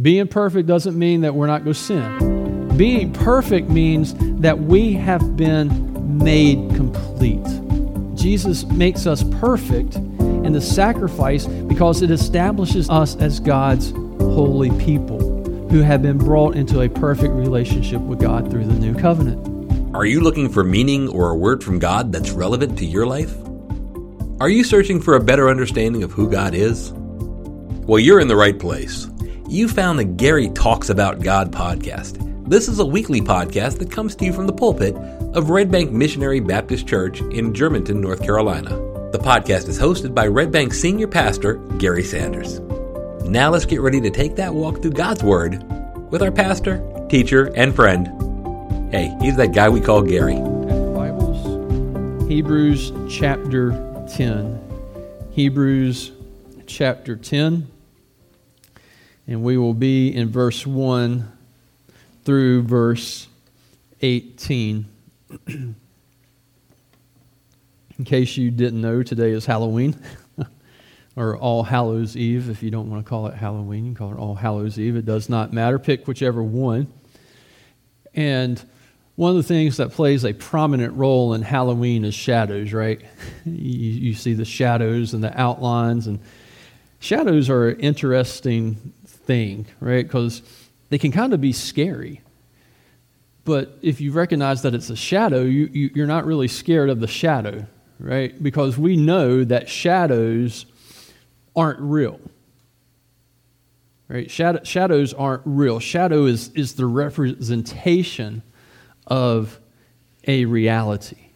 Being perfect doesn't mean that we're not going to sin. Being perfect means that we have been made complete. Jesus makes us perfect in the sacrifice because it establishes us as God's holy people who have been brought into a perfect relationship with God through the new covenant. Are you looking for meaning or a word from God that's relevant to your life? Are you searching for a better understanding of who God is? Well, you're in the right place. You found the Gary Talks About God podcast. This is a weekly podcast that comes to you from the pulpit of Red Bank Missionary Baptist Church in Germantown, North Carolina. The podcast is hosted by Red Bank Senior Pastor Gary Sanders. Now let's get ready to take that walk through God's Word with our pastor, teacher, and friend. Hey, he's that guy we call Gary. Bibles, Hebrews chapter 10. Hebrews chapter 10. And we will be in verse 1 through verse 18. in case you didn't know, today is Halloween. or All Hallows Eve, if you don't want to call it Halloween, you can call it All Hallows Eve. It does not matter. Pick whichever one. And one of the things that plays a prominent role in Halloween is shadows, right? you, you see the shadows and the outlines, and shadows are interesting thing, right? Because they can kind of be scary. But if you recognize that it's a shadow, you, you, you're not really scared of the shadow, right? Because we know that shadows aren't real. Right? Shadow, shadows aren't real. Shadow is, is the representation of a reality.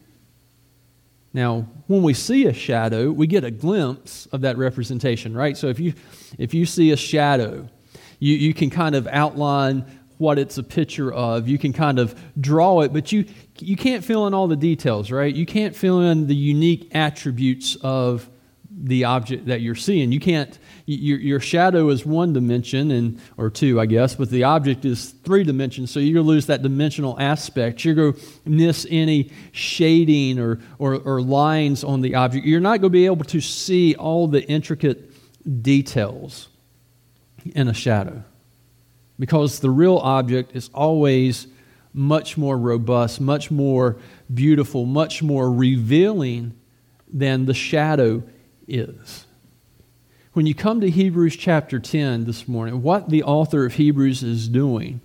Now, when we see a shadow, we get a glimpse of that representation, right? So if you if you see a shadow, you, you can kind of outline what it's a picture of. You can kind of draw it, but you you can't fill in all the details, right? You can't fill in the unique attributes of the object that you're seeing. You can't, your, your shadow is one dimension, and, or two, I guess, but the object is three dimensions, so you're going to lose that dimensional aspect. You're going to miss any shading or, or, or lines on the object. You're not going to be able to see all the intricate details in a shadow because the real object is always much more robust, much more beautiful, much more revealing than the shadow is. When you come to Hebrews chapter 10 this morning, what the author of Hebrews is doing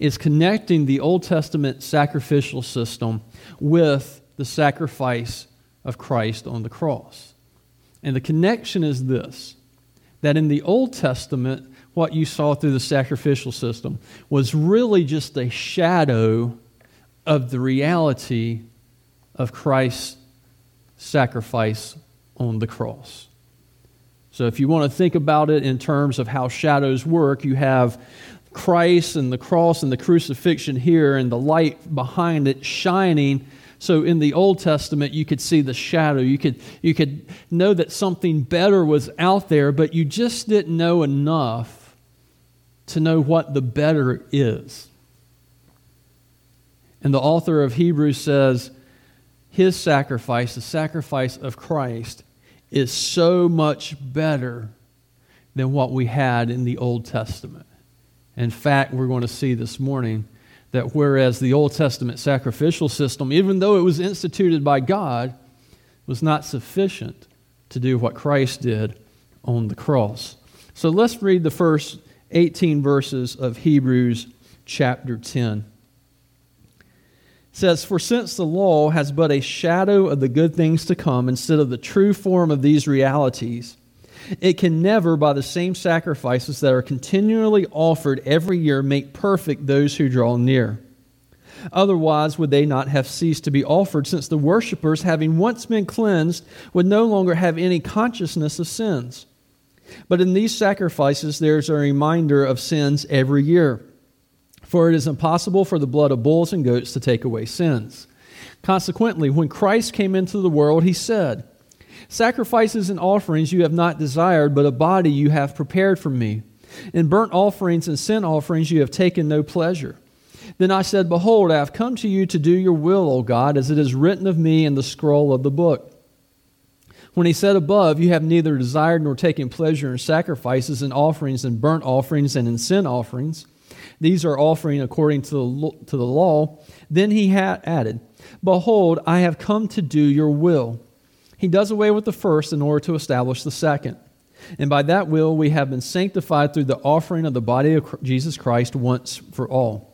is connecting the Old Testament sacrificial system with the sacrifice of Christ on the cross. And the connection is this that in the Old Testament, what you saw through the sacrificial system was really just a shadow of the reality of Christ's sacrifice on the cross. So, if you want to think about it in terms of how shadows work, you have Christ and the cross and the crucifixion here, and the light behind it shining. So, in the Old Testament, you could see the shadow. You could, you could know that something better was out there, but you just didn't know enough to know what the better is. And the author of Hebrews says, His sacrifice, the sacrifice of Christ, is so much better than what we had in the Old Testament. In fact, we're going to see this morning that whereas the Old Testament sacrificial system, even though it was instituted by God, was not sufficient to do what Christ did on the cross. So let's read the first 18 verses of Hebrews chapter 10 says, For since the law has but a shadow of the good things to come instead of the true form of these realities, it can never, by the same sacrifices that are continually offered every year, make perfect those who draw near. Otherwise, would they not have ceased to be offered, since the worshippers, having once been cleansed, would no longer have any consciousness of sins? But in these sacrifices, there's a reminder of sins every year. For it is impossible for the blood of bulls and goats to take away sins. Consequently, when Christ came into the world, he said, Sacrifices and offerings you have not desired, but a body you have prepared for me. In burnt offerings and sin offerings you have taken no pleasure. Then I said, Behold, I have come to you to do your will, O God, as it is written of me in the scroll of the book. When he said above, You have neither desired nor taken pleasure in sacrifices and offerings and burnt offerings and in sin offerings, these are offering according to the, to the law. Then he had added, Behold, I have come to do your will. He does away with the first in order to establish the second. And by that will we have been sanctified through the offering of the body of Jesus Christ once for all.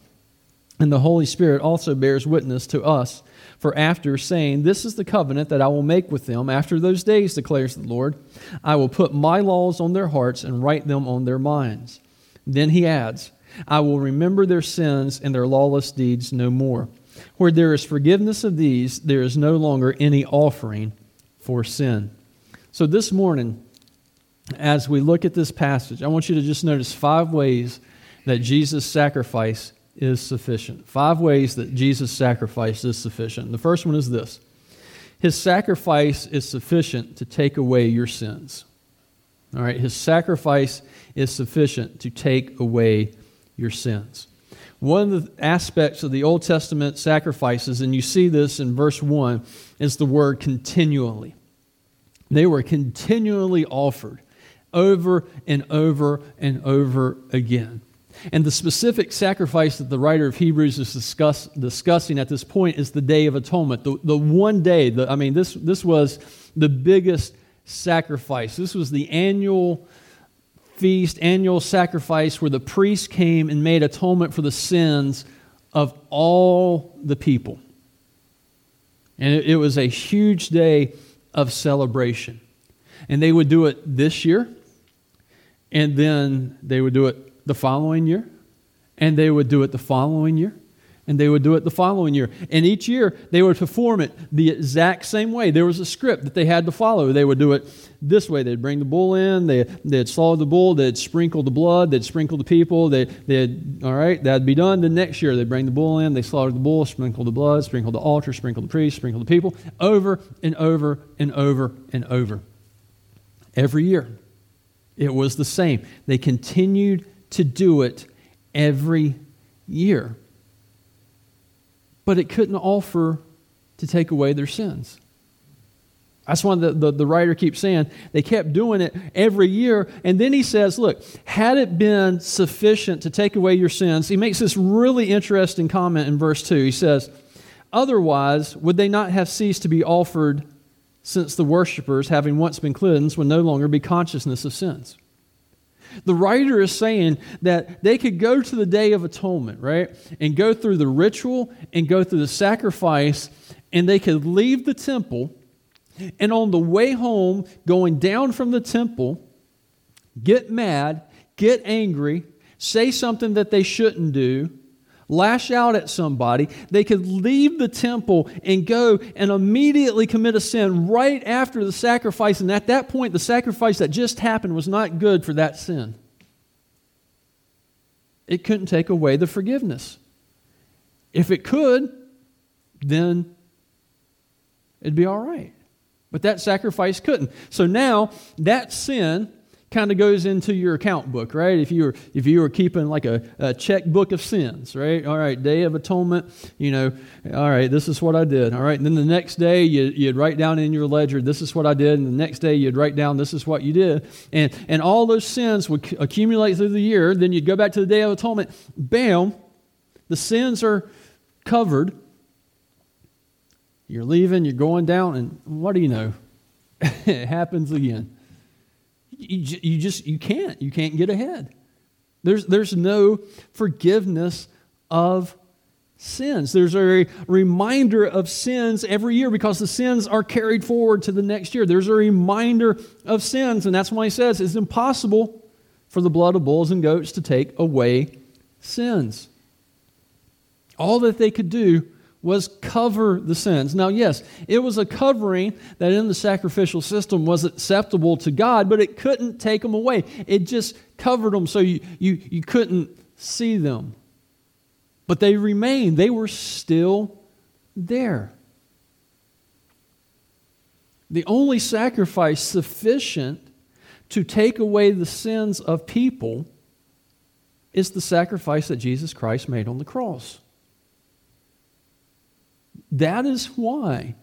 And the Holy Spirit also bears witness to us. For after saying, This is the covenant that I will make with them after those days, declares the Lord, I will put my laws on their hearts and write them on their minds. Then he adds, I will remember their sins and their lawless deeds no more. Where there is forgiveness of these, there is no longer any offering for sin. So this morning, as we look at this passage, I want you to just notice five ways that Jesus' sacrifice is sufficient. Five ways that Jesus' sacrifice is sufficient. The first one is this His sacrifice is sufficient to take away your sins. All right, His sacrifice is sufficient to take away your sins. One of the aspects of the Old Testament sacrifices, and you see this in verse 1, is the word continually. They were continually offered over and over and over again. And the specific sacrifice that the writer of Hebrews is discuss, discussing at this point is the Day of Atonement. The, the one day, the, I mean, this, this was the biggest sacrifice. This was the annual feast, annual sacrifice where the priest came and made atonement for the sins of all the people. And it, it was a huge day of celebration. And they would do it this year, and then they would do it the following year, and they would do it the following year, and they would do it the following year. And each year, they would perform it the exact same way. There was a script that they had to follow. They would do it this way. They'd bring the bull in, they, they'd slaughter the bull, they'd sprinkle the blood, they'd sprinkle the people, they, they'd, all right, that'd be done. The next year, they'd bring the bull in, they slaughter the bull, sprinkle the blood, sprinkle the altar, sprinkle the priest, sprinkle the people, over and over and over and over. Every year, it was the same. They continued to do it every year. But it couldn't offer to take away their sins. That's why the, the, the, writer keeps saying they kept doing it every year. And then he says, Look, had it been sufficient to take away your sins, he makes this really interesting comment in verse 2. He says, Otherwise, would they not have ceased to be offered since the worshippers, having once been cleansed, would no longer be consciousness of sins? The writer is saying that they could go to the Day of Atonement, right? And go through the ritual and go through the sacrifice, and they could leave the temple. And on the way home, going down from the temple, get mad, get angry, say something that they shouldn't do, lash out at somebody, they could leave the temple and go and immediately commit a sin right after the sacrifice. And at that point, the sacrifice that just happened was not good for that sin. It couldn't take away the forgiveness. If it could, then it'd be all right. But that sacrifice couldn't. So now that sin kind of goes into your account book, right? If you were if you were keeping like a, a checkbook of sins, right? All right, Day of Atonement, you know, all right, this is what I did. All right, and then the next day you, you'd write down in your ledger, this is what I did, and the next day you'd write down, this is what you did, and and all those sins would accumulate through the year. Then you'd go back to the Day of Atonement, bam, the sins are covered. You're leaving, you're going down, and what do you know? it happens again you, just you can't you can't get ahead. There's there's no forgiveness of sins. There's a reminder of sins every year because the sins are carried forward to the next year. There's a reminder of sins and that's why he says it's impossible for the blood of bulls and goats to take away sins. All that they could do was cover the sins. Now, yes, it was a covering that in the sacrificial system was acceptable to God, but it couldn't take them away. It just covered them so you, you, you couldn't see them But they remained, they were still there. The only sacrifice sufficient to take away the sins of people is the sacrifice that Jesus Christ made on the cross. That is why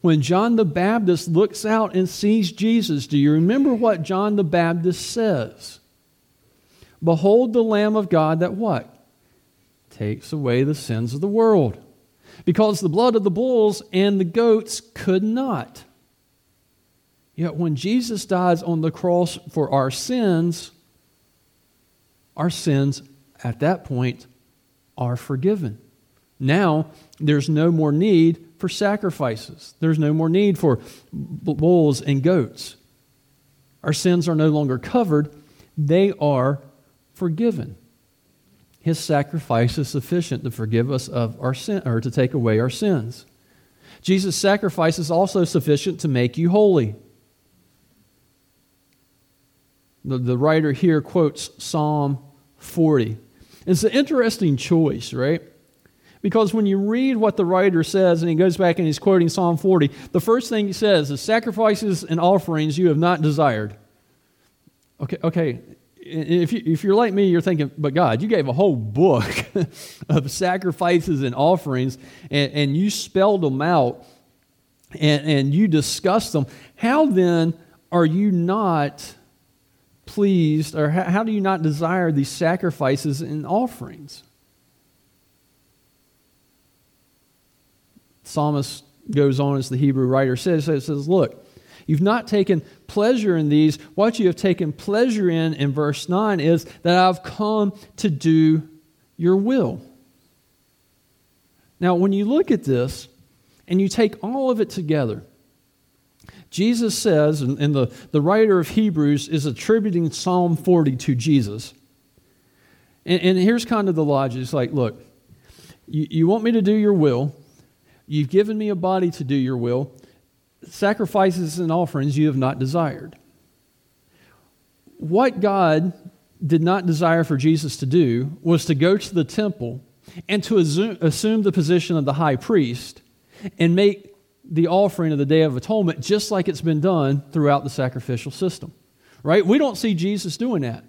when John the Baptist looks out and sees Jesus, do you remember what John the Baptist says? Behold the Lamb of God that what? Takes away the sins of the world. Because the blood of the bulls and the goats could not. Yet when Jesus dies on the cross for our sins, our sins at that point are forgiven. Now, there's no more need for sacrifices, there's no more need for bulls and goats. Our sins are no longer covered, they are forgiven. His sacrifice is sufficient to forgive us of our sin or to take away our sins. Jesus' sacrifice is also sufficient to make you holy. The, the writer here quotes Psalm 40. It's an interesting choice, right? Because when you read what the writer says, and he goes back and he's quoting Psalm 40, the first thing he says is, Sacrifices and offerings you have not desired. Okay, okay. If, you, if you're like me, you're thinking, but God, you gave a whole book of sacrifices and offerings, and, and you spelled them out, and, and you discussed them. How then are you not pleased, or how, how do you not desire these sacrifices and offerings? Psalmist goes on, as the Hebrew writer says, it says, Look, you've not taken pleasure in these. What you have taken pleasure in, in verse 9, is that I've come to do your will. Now, when you look at this and you take all of it together, Jesus says, and, the, the writer of Hebrews is attributing Psalm 40 to Jesus. And, and here's kind of the logic it's like, look, you, you want me to do your will, you've given me a body to do your will, sacrifices and offerings you have not desired. What God did not desire for Jesus to do was to go to the temple and to assume, the position of the high priest and make the offering of the Day of Atonement just like it's been done throughout the sacrificial system. Right? We don't see Jesus doing that.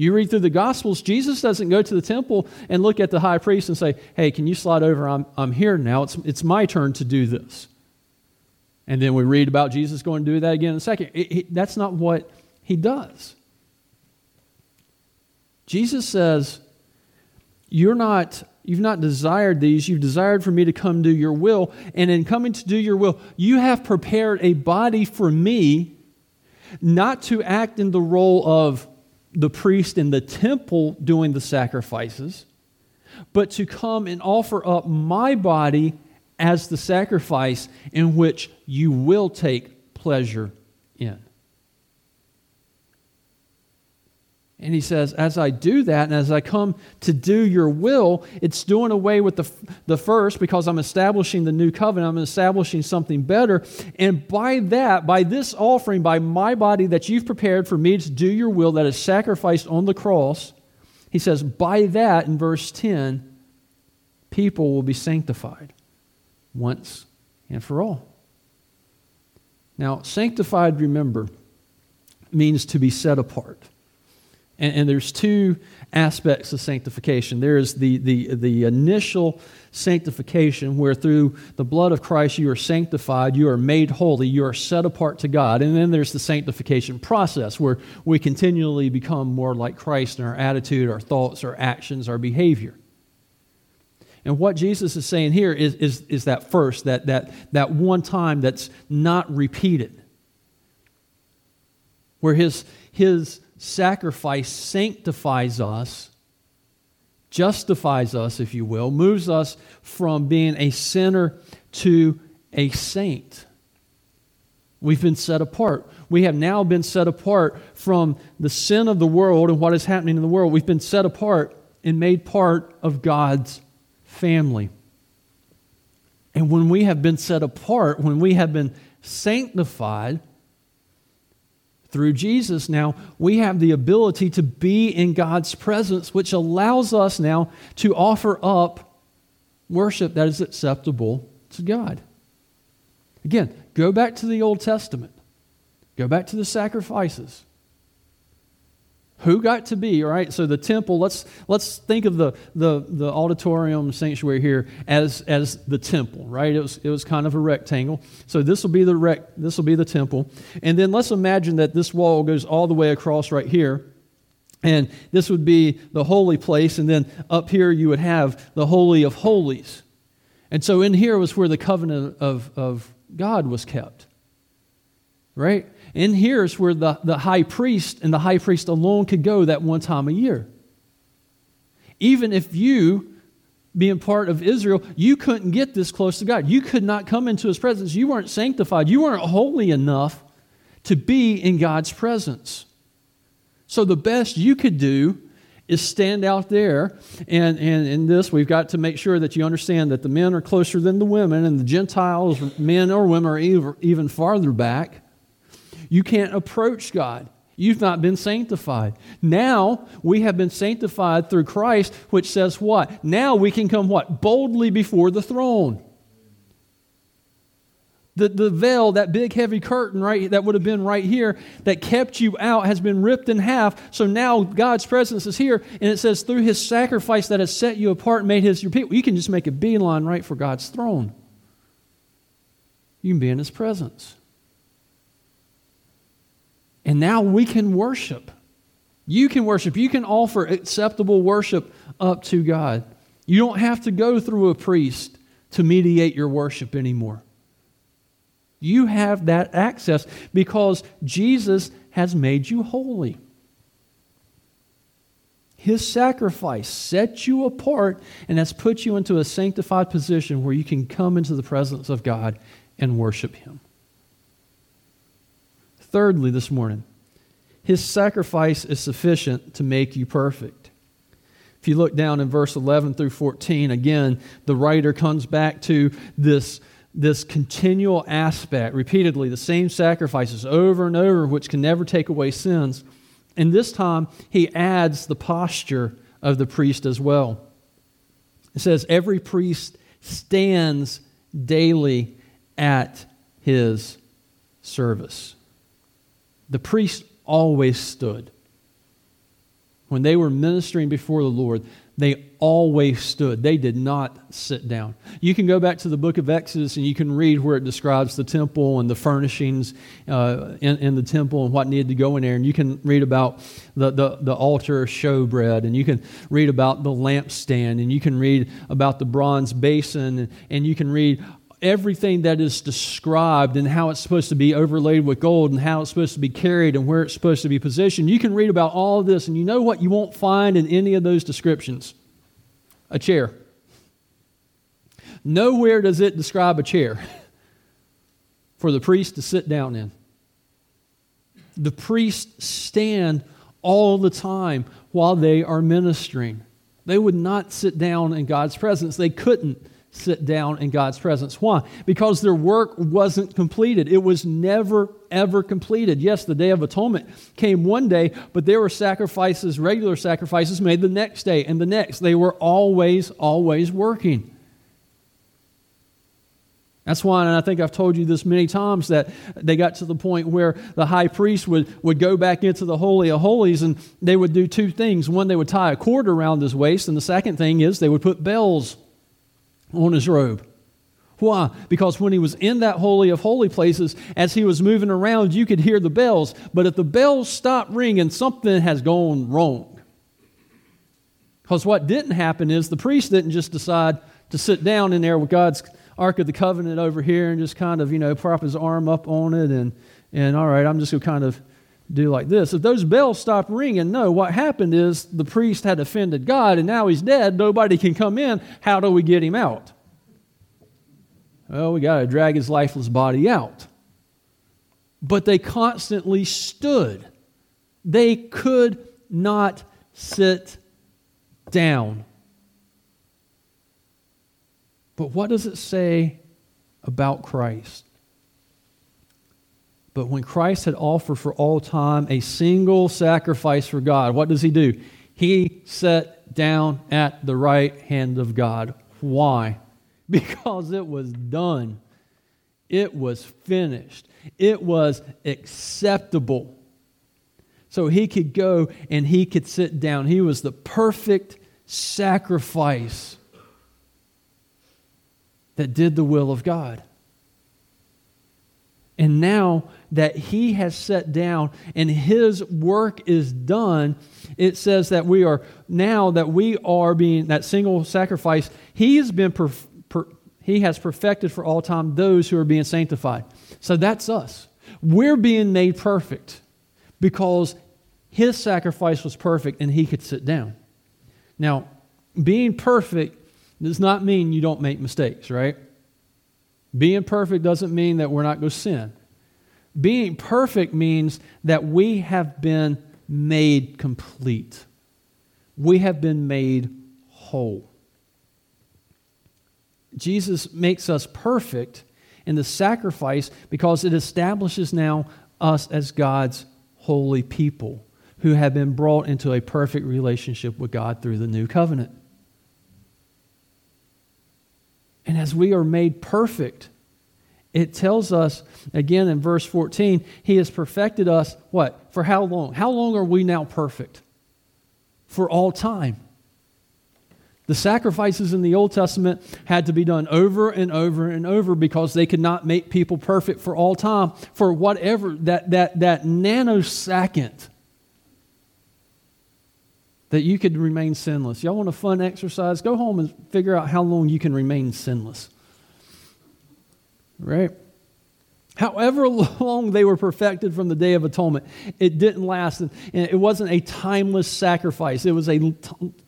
You read through the Gospels, Jesus doesn't go to the temple and look at the high priest and say, Hey, can you slide over? I'm, I'm here now. It's, it's my turn to do this. And then we read about Jesus going to do that again in a second. It, it, that's not what he does. Jesus says, You're not You've not desired these. You've desired for me to come do your will. And in coming to do your will, you have prepared a body for me, not to act in the role of the priest in the temple doing the sacrifices, but to come and offer up my body as the sacrifice in which you will take pleasure in. And he says, as I do that and as I come to do your will, it's doing away with the, the first because I'm establishing the new covenant. I'm establishing something better. And by that, by this offering, by my body that you've prepared for me to do your will that is sacrificed on the cross, he says, by that, in verse 10, people will be sanctified once and for all. Now, sanctified, remember, means to be set apart. And, and, there's two aspects of sanctification. There is the, the, the initial sanctification, where through the blood of Christ you are sanctified, you are made holy, you are set apart to God. And then there's the sanctification process, where we continually become more like Christ in our attitude, our thoughts, our actions, our behavior. And what Jesus is saying here is, is, is that first, that, that, that one time that's not repeated, where his, his sacrifice sanctifies us, justifies us, if you will, moves us from being a sinner to a saint. We've been set apart. We have now been set apart from the sin of the world and what is happening in the world. We've been set apart and made part of God's family. And when we have been set apart, when we have been sanctified, Through Jesus, now we have the ability to be in God's presence, which allows us now to offer up worship that is acceptable to God. Again, go back to the Old Testament, go back to the sacrifices. Who got to be, right? So the temple, let's, let's think of the, the, the auditorium sanctuary here as, as the temple, right? It was, it was kind of a rectangle. So this will be the rec, this will be the temple. And then let's imagine that this wall goes all the way across right here. And this would be the holy place. And then up here you would have the Holy of Holies. And so in here was where the covenant of, of God was kept, right? In here is where the, the high priest and the high priest alone could go that one time a year. Even if you, being part of Israel, you couldn't get this close to God. You could not come into his presence. You weren't sanctified. You weren't holy enough to be in God's presence. So the best you could do is stand out there. And, and in this, we've got to make sure that you understand that the men are closer than the women, and the Gentiles, men or women, are even farther back. You can't approach God. You've not been sanctified. Now we have been sanctified through Christ, which says what? Now we can come what? Boldly before the throne. The, the veil, that big heavy curtain, right, that would have been right here, that kept you out, has been ripped in half. So now God's presence is here, and it says, through his sacrifice that has set you apart made his your people, you can just make a beeline right for God's throne. You can be in his presence. And now we can worship. You can worship. You can offer acceptable worship up to God. You don't have to go through a priest to mediate your worship anymore. You have that access because Jesus has made you holy. His sacrifice set you apart and has put you into a sanctified position where you can come into the presence of God and worship Him. Thirdly, this morning, his sacrifice is sufficient to make you perfect. If you look down in verse 11 through 14, again, the writer comes back to this, this continual aspect, repeatedly, the same sacrifices over and over, which can never take away sins. And this time, he adds the posture of the priest as well. It says, Every priest stands daily at his service. The priest always stood. When they were ministering before the Lord, they always stood. They did not sit down. You can go back to the book of Exodus and you can read where it describes the temple and the furnishings uh, in, in, the temple and what needed to go in there. And you can read about the, the, the altar showbread and you can read about the lampstand and you can read about the bronze basin and, and you can read everything that is described and how it's supposed to be overlaid with gold and how it's supposed to be carried and where it's supposed to be positioned. You can read about all of this, and you know what you won't find in any of those descriptions? A chair. Nowhere does it describe a chair for the priest to sit down in. The priests stand all the time while they are ministering. They would not sit down in God's presence. They couldn't sit down in God's presence. Why? Because their work wasn't completed. It was never, ever completed. Yes, the Day of Atonement came one day, but there were sacrifices, regular sacrifices made the next day and the next. They were always, always working. That's why, and I think I've told you this many times, that they got to the point where the high priest would, would go back into the Holy of Holies and they would do two things. One, they would tie a cord around his waist, and the second thing is they would put bells on his robe. Why? Because when he was in that holy of holy places, as he was moving around, you could hear the bells. But if the bells stopped ringing, something has gone wrong. Because what didn't happen is the priest didn't just decide to sit down in there with God's Ark of the Covenant over here and just kind of, you know, prop his arm up on it and, and all right, I'm just going to kind of do like this. If those bells stopped ringing, no, what happened is the priest had offended God and now he's dead. Nobody can come in. How do we get him out? Well, we got to drag his lifeless body out. But they constantly stood. They could not sit down. But what does it say about Christ? But when Christ had offered for all time a single sacrifice for God, what does he do? He sat down at the right hand of God. Why? Because it was done. It was finished. It was acceptable. So he could go and he could sit down. He was the perfect sacrifice that did the will of God. And now that he has set down and his work is done, it says that we are now that we are being that single sacrifice, he has been per, he has perfected for all time those who are being sanctified. So that's us. We're being made perfect because his sacrifice was perfect and he could sit down. Now, being perfect does not mean you don't make mistakes, right? Being perfect doesn't mean that we're not going to sin. Being perfect means that we have been made complete. We have been made whole. Jesus makes us perfect in the sacrifice because it establishes now us as God's holy people who have been brought into a perfect relationship with God through the new covenant. And as we are made perfect, it tells us again in verse 14, He has perfected us, what? For how long? How long are we now perfect? For all time. The sacrifices in the Old Testament had to be done over and over and over because they could not make people perfect for all time, for whatever, that, that, that nanosecond that you could remain sinless. Y'all want a fun exercise? Go home and figure out how long you can remain sinless. Right? However long they were perfected from the Day of Atonement, it didn't last. And it wasn't a timeless sacrifice. It was a t-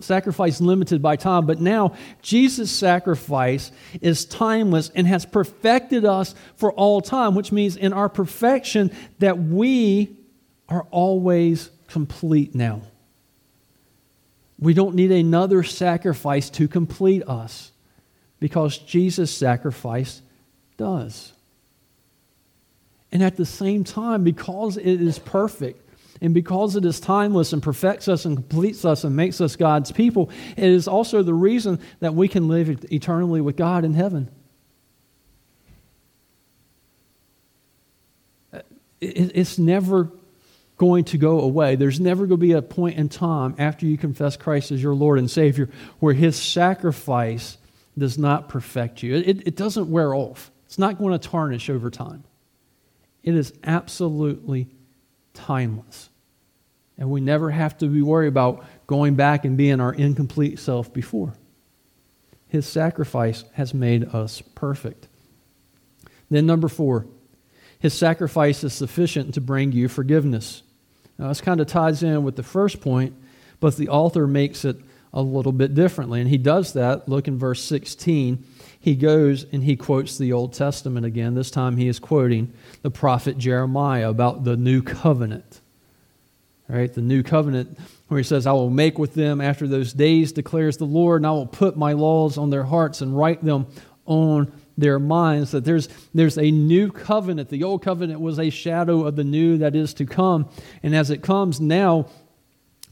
sacrifice limited by time. But now, Jesus' sacrifice is timeless and has perfected us for all time, which means in our perfection that we are always complete now. We don't need another sacrifice to complete us because Jesus' sacrifice does. And at the same time, because it is perfect and because it is timeless and perfects us and completes us and makes us God's people, it is also the reason that we can live eternally with God in heaven. Uh, it's never going to go away. There's never going to be a point in time after you confess Christ as your Lord and Savior where His sacrifice does not perfect you. It, it doesn't wear off, it's not going to tarnish over time. It is absolutely timeless. And we never have to be worried about going back and being our incomplete self before. His sacrifice has made us perfect. Then, number four, his sacrifice is sufficient to bring you forgiveness. Now, this kind of ties in with the first point, but the author makes it a little bit differently. And he does that. Look in verse 16. He goes and he quotes the Old Testament again. This time he is quoting the prophet Jeremiah about the new covenant. Right? The new covenant where he says, I will make with them after those days, declares the Lord, and I will put my laws on their hearts and write them on their minds that there's, there's a new covenant. The old covenant was a shadow of the new that is to come. And as it comes now,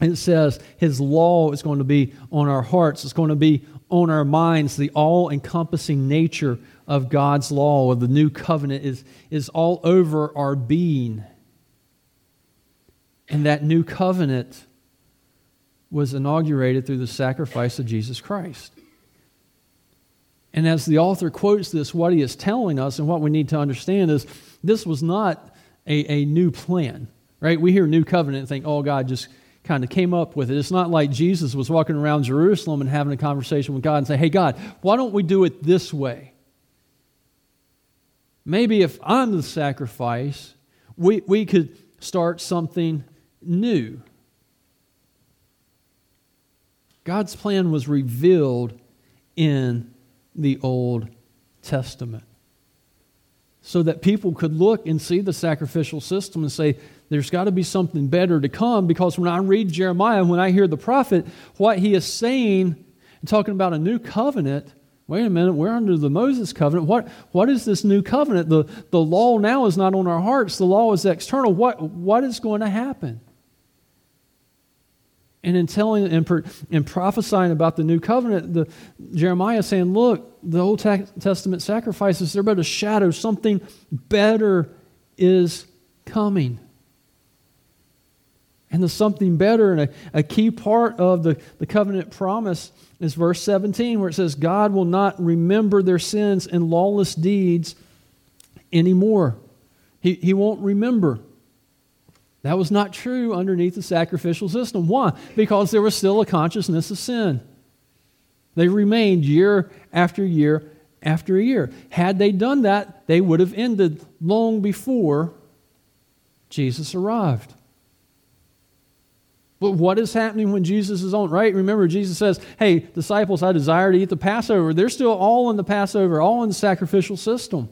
it says his law is going to be on our hearts, it's going to be on our minds. The all encompassing nature of God's law, of the new covenant, is, is all over our being. And that new covenant was inaugurated through the sacrifice of Jesus Christ. And as the author quotes this, what he is telling us and what we need to understand is this was not a, a new plan, right? We hear new covenant and think, oh, God just kind of came up with it. It's not like Jesus was walking around Jerusalem and having a conversation with God and say, hey, God, why don't we do it this way? Maybe if I'm the sacrifice, we, we could start something new. God's plan was revealed in the Old Testament. So that people could look and see the sacrificial system and say, there's got to be something better to come. Because when I read Jeremiah, when I hear the prophet, what he is saying and talking about a new covenant, wait a minute, we're under the Moses covenant. What, what is this new covenant? The, the law now is not on our hearts, the law is external. What, what is going to happen? And in telling and, in prophesying about the new covenant, the, Jeremiah is saying, look, the Old Testament sacrifices, they're but a shadow. Something better is coming. And the something better and a, a key part of the, the covenant promise is verse 17, where it says, God will not remember their sins and lawless deeds anymore. He, he won't remember. That was not true underneath the sacrificial system. Why? Because there was still a consciousness of sin. They remained year after year after year. Had they done that, they would have ended long before Jesus arrived. But what is happening when Jesus is on? Right? Remember, Jesus says, Hey, disciples, I desire to eat the Passover. They're still all in the Passover, all in the sacrificial system.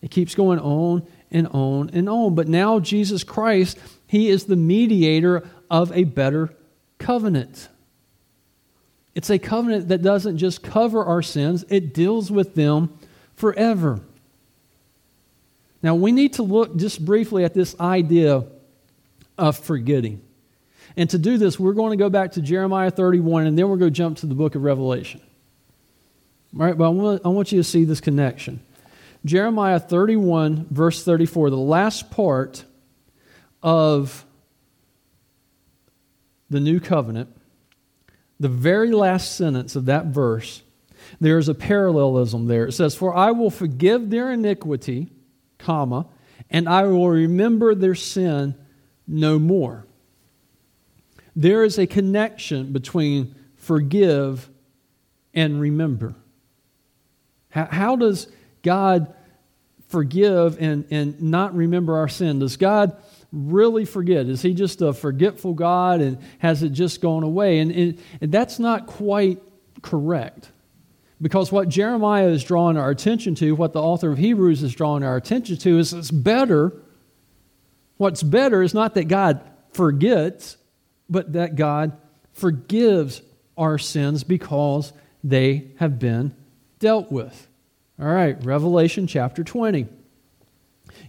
It keeps going on and on and on. But now, Jesus Christ, He is the mediator of a better covenant. It's a covenant that doesn't just cover our sins, it deals with them forever. Now, we need to look just briefly at this idea of forgetting. And to do this, we're going to go back to Jeremiah 31 and then we're going to jump to the book of Revelation. All right, but I want, I want you to see this connection. Jeremiah 31, verse 34, the last part of the new covenant, the very last sentence of that verse, there is a parallelism there. It says, For I will forgive their iniquity, comma, and I will remember their sin no more. There is a connection between forgive and remember. How, how does God forgive and, and not remember our sin? Does God really forget? Is He just a forgetful God and has it just gone away? And, and, and that's not quite correct. Because what Jeremiah is drawing our attention to, what the author of Hebrews is drawing our attention to, is it's better. What's better is not that God forgets, but that God forgives our sins because they have been dealt with. All right, Revelation chapter 20.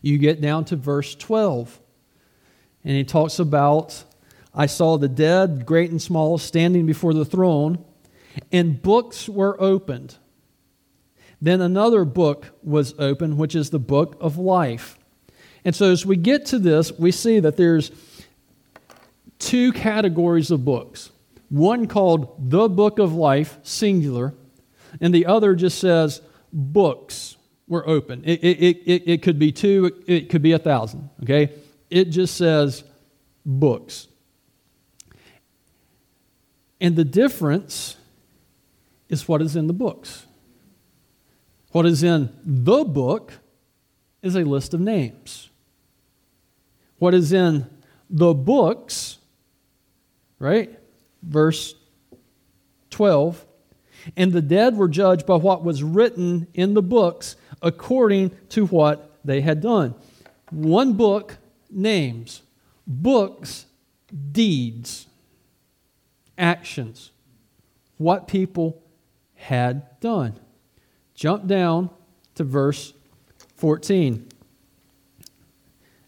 You get down to verse 12, and he talks about I saw the dead, great and small, standing before the throne, and books were opened. Then another book was opened, which is the book of life. And so as we get to this, we see that there's two categories of books. One called the book of life, singular, and the other just says books were open. It, it, it, it could be two, it could be a thousand, okay? It just says books. And the difference is what is in the books. What is in the book is a list of names. What is in the books, right? Verse 12 and the dead were judged by what was written in the books according to what they had done. One book, names. Books, deeds, actions. What people had done. Jump down to verse 14.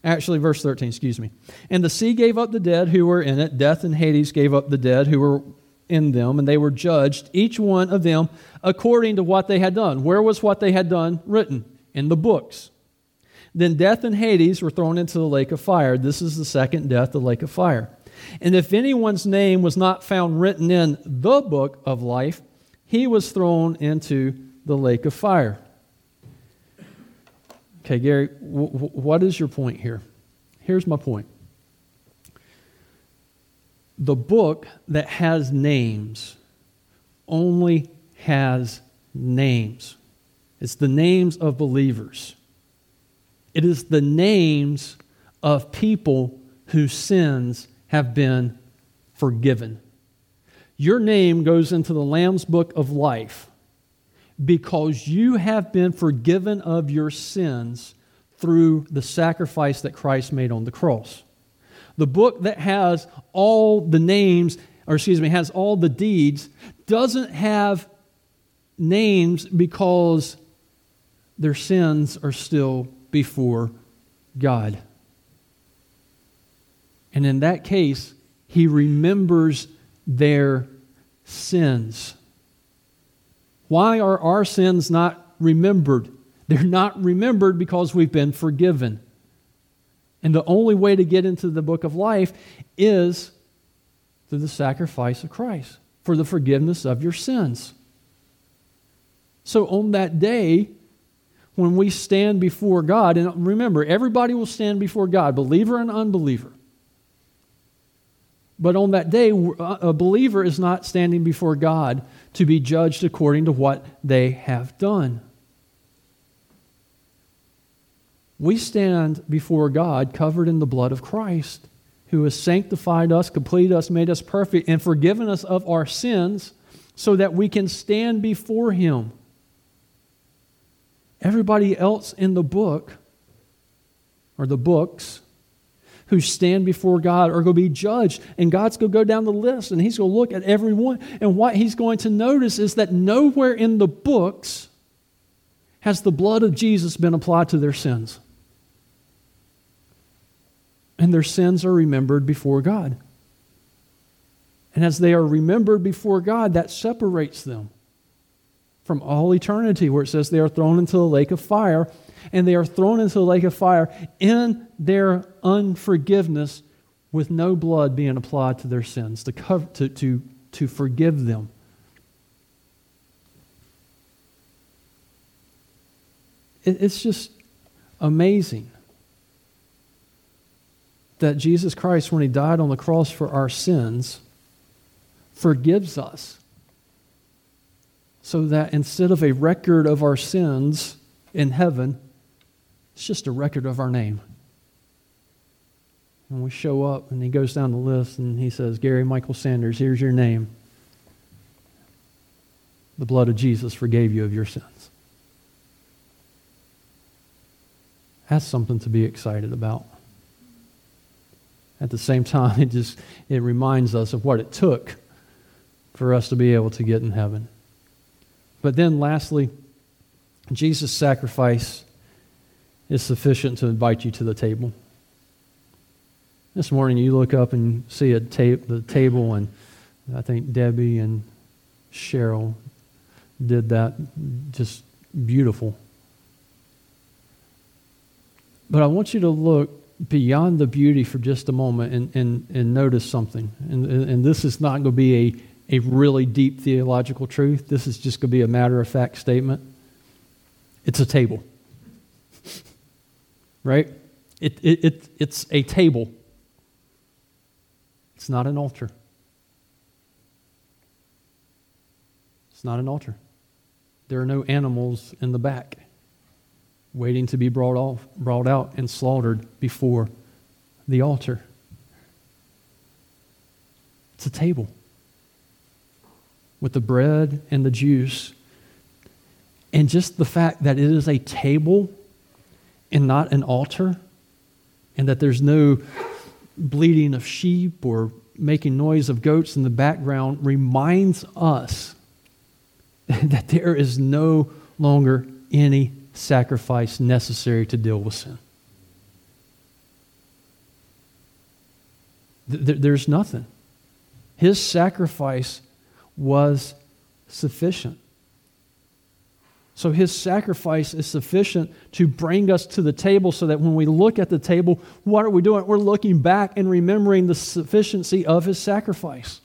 Actually, verse 13, excuse me. And the sea gave up the dead who were in it. Death and Hades gave up the dead who were in them, and they were judged, each one of them, according to what they had done. Where was what they had done written? In the books. Then death and Hades were thrown into the lake of fire. This is the second death, the lake of fire. And if anyone's name was not found written in the book of life, he was thrown into the lake of fire. Okay, Gary, w- w- what is your point here? Here's my point the book that has names only has names. It's the names of believers. It is the names of people whose sins have been forgiven. Your name goes into the Lamb's book of life because you have been forgiven of your sins through the sacrifice that Christ made on the cross. The book that has all the names, or excuse me, has all the deeds, doesn't have names because their sins are still before God. And in that case, he remembers their sins. Why are our sins not remembered? They're not remembered because we've been forgiven. And the only way to get into the book of life is through the sacrifice of Christ for the forgiveness of your sins. So on that day, when we stand before God, and remember, everybody will stand before God, believer and unbeliever. But on that day, a believer is not standing before God to be judged according to what they have done. We stand before God covered in the blood of Christ, who has sanctified us, completed us, made us perfect, and forgiven us of our sins so that we can stand before Him. Everybody else in the book, or the books, who stand before God are going to be judged. And God's going to go down the list and He's going to look at everyone. And what He's going to notice is that nowhere in the books has the blood of Jesus been applied to their sins. And their sins are remembered before God. And as they are remembered before God, that separates them from all eternity, where it says they are thrown into the lake of fire and they are thrown into the lake of fire in their unforgiveness with no blood being applied to their sins to, cover, to, to, to forgive them. It, it's just amazing that Jesus Christ, when he died on the cross for our sins, forgives us. So that instead of a record of our sins in heaven, it's just a record of our name. And we show up, and he goes down the list and he says, Gary Michael Sanders, here's your name. The blood of Jesus forgave you of your sins. That's something to be excited about. At the same time, it just it reminds us of what it took for us to be able to get in heaven. But then lastly, Jesus' sacrifice is sufficient to invite you to the table. This morning you look up and see a ta- the table, and I think Debbie and Cheryl did that just beautiful. But I want you to look beyond the beauty for just a moment and, and, and notice something. And, and this is not going to be a, a really deep theological truth. This is just going to be a matter of fact statement. It's a table right? It, it, it, it's a table, it's not an altar. It's not an altar. There are no animals in the back waiting to be brought, off, brought out and slaughtered before the altar. It's a table with the bread and the juice. And just the fact that it is a table and not an altar, and that there's no bleating of sheep or making noise of goats in the background reminds us that there is no longer any sacrifice necessary to deal with sin. There's nothing. His sacrifice was sufficient. So his sacrifice is sufficient to bring us to the table so that when we look at the table, what are we doing? We're looking back and remembering the sufficiency of his sacrifice.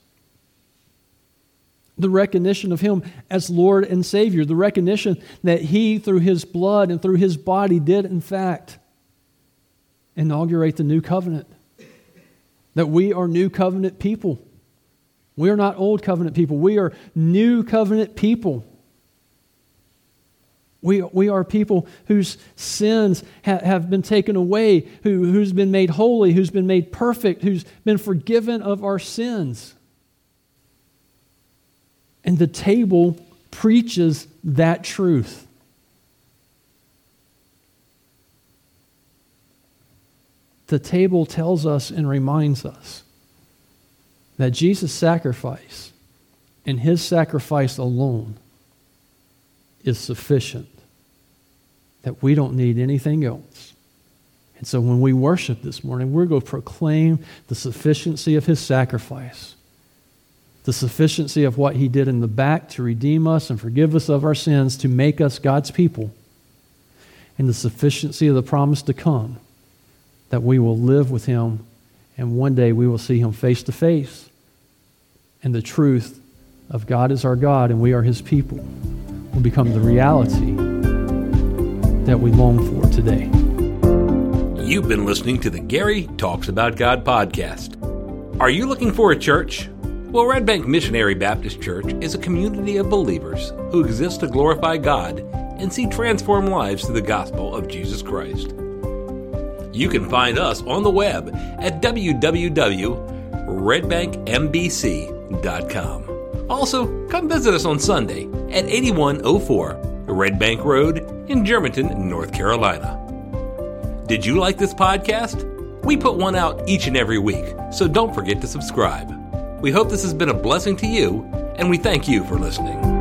The recognition of him as Lord and Savior, the recognition that he, through his blood and through his body, did in fact inaugurate the new covenant. That we are new covenant people. We are not old covenant people, we are new covenant people. We, we are people whose sins ha, have been taken away, who, who's been made holy, who's been made perfect, who's been forgiven of our sins. And the table preaches that truth. The table tells us and reminds us that Jesus' sacrifice and his sacrifice alone is sufficient, that we don't need anything else. And so when we worship this morning, we're going to proclaim the sufficiency of his sacrifice, the sufficiency of what he did in the back to redeem us and forgive us of our sins, to make us God's people, and the sufficiency of the promise to come that we will live with him and one day we will see him face to face. And the truth of God is our God and we are his people will become the reality that we long for today. You've been listening to the Gary Talks About God podcast. Are you looking for a church? Well, Red Bank Missionary Baptist Church is a community of believers who exist to glorify God and see transformed lives through the gospel of Jesus Christ. You can find us on the web at www.redbankmbc.com. Also, come visit us on Sunday at 8104 Red Bank Road in Germantown, North Carolina. Did you like this podcast? We put one out each and every week, so don't forget to subscribe. We hope this has been a blessing to you, and we thank you for listening.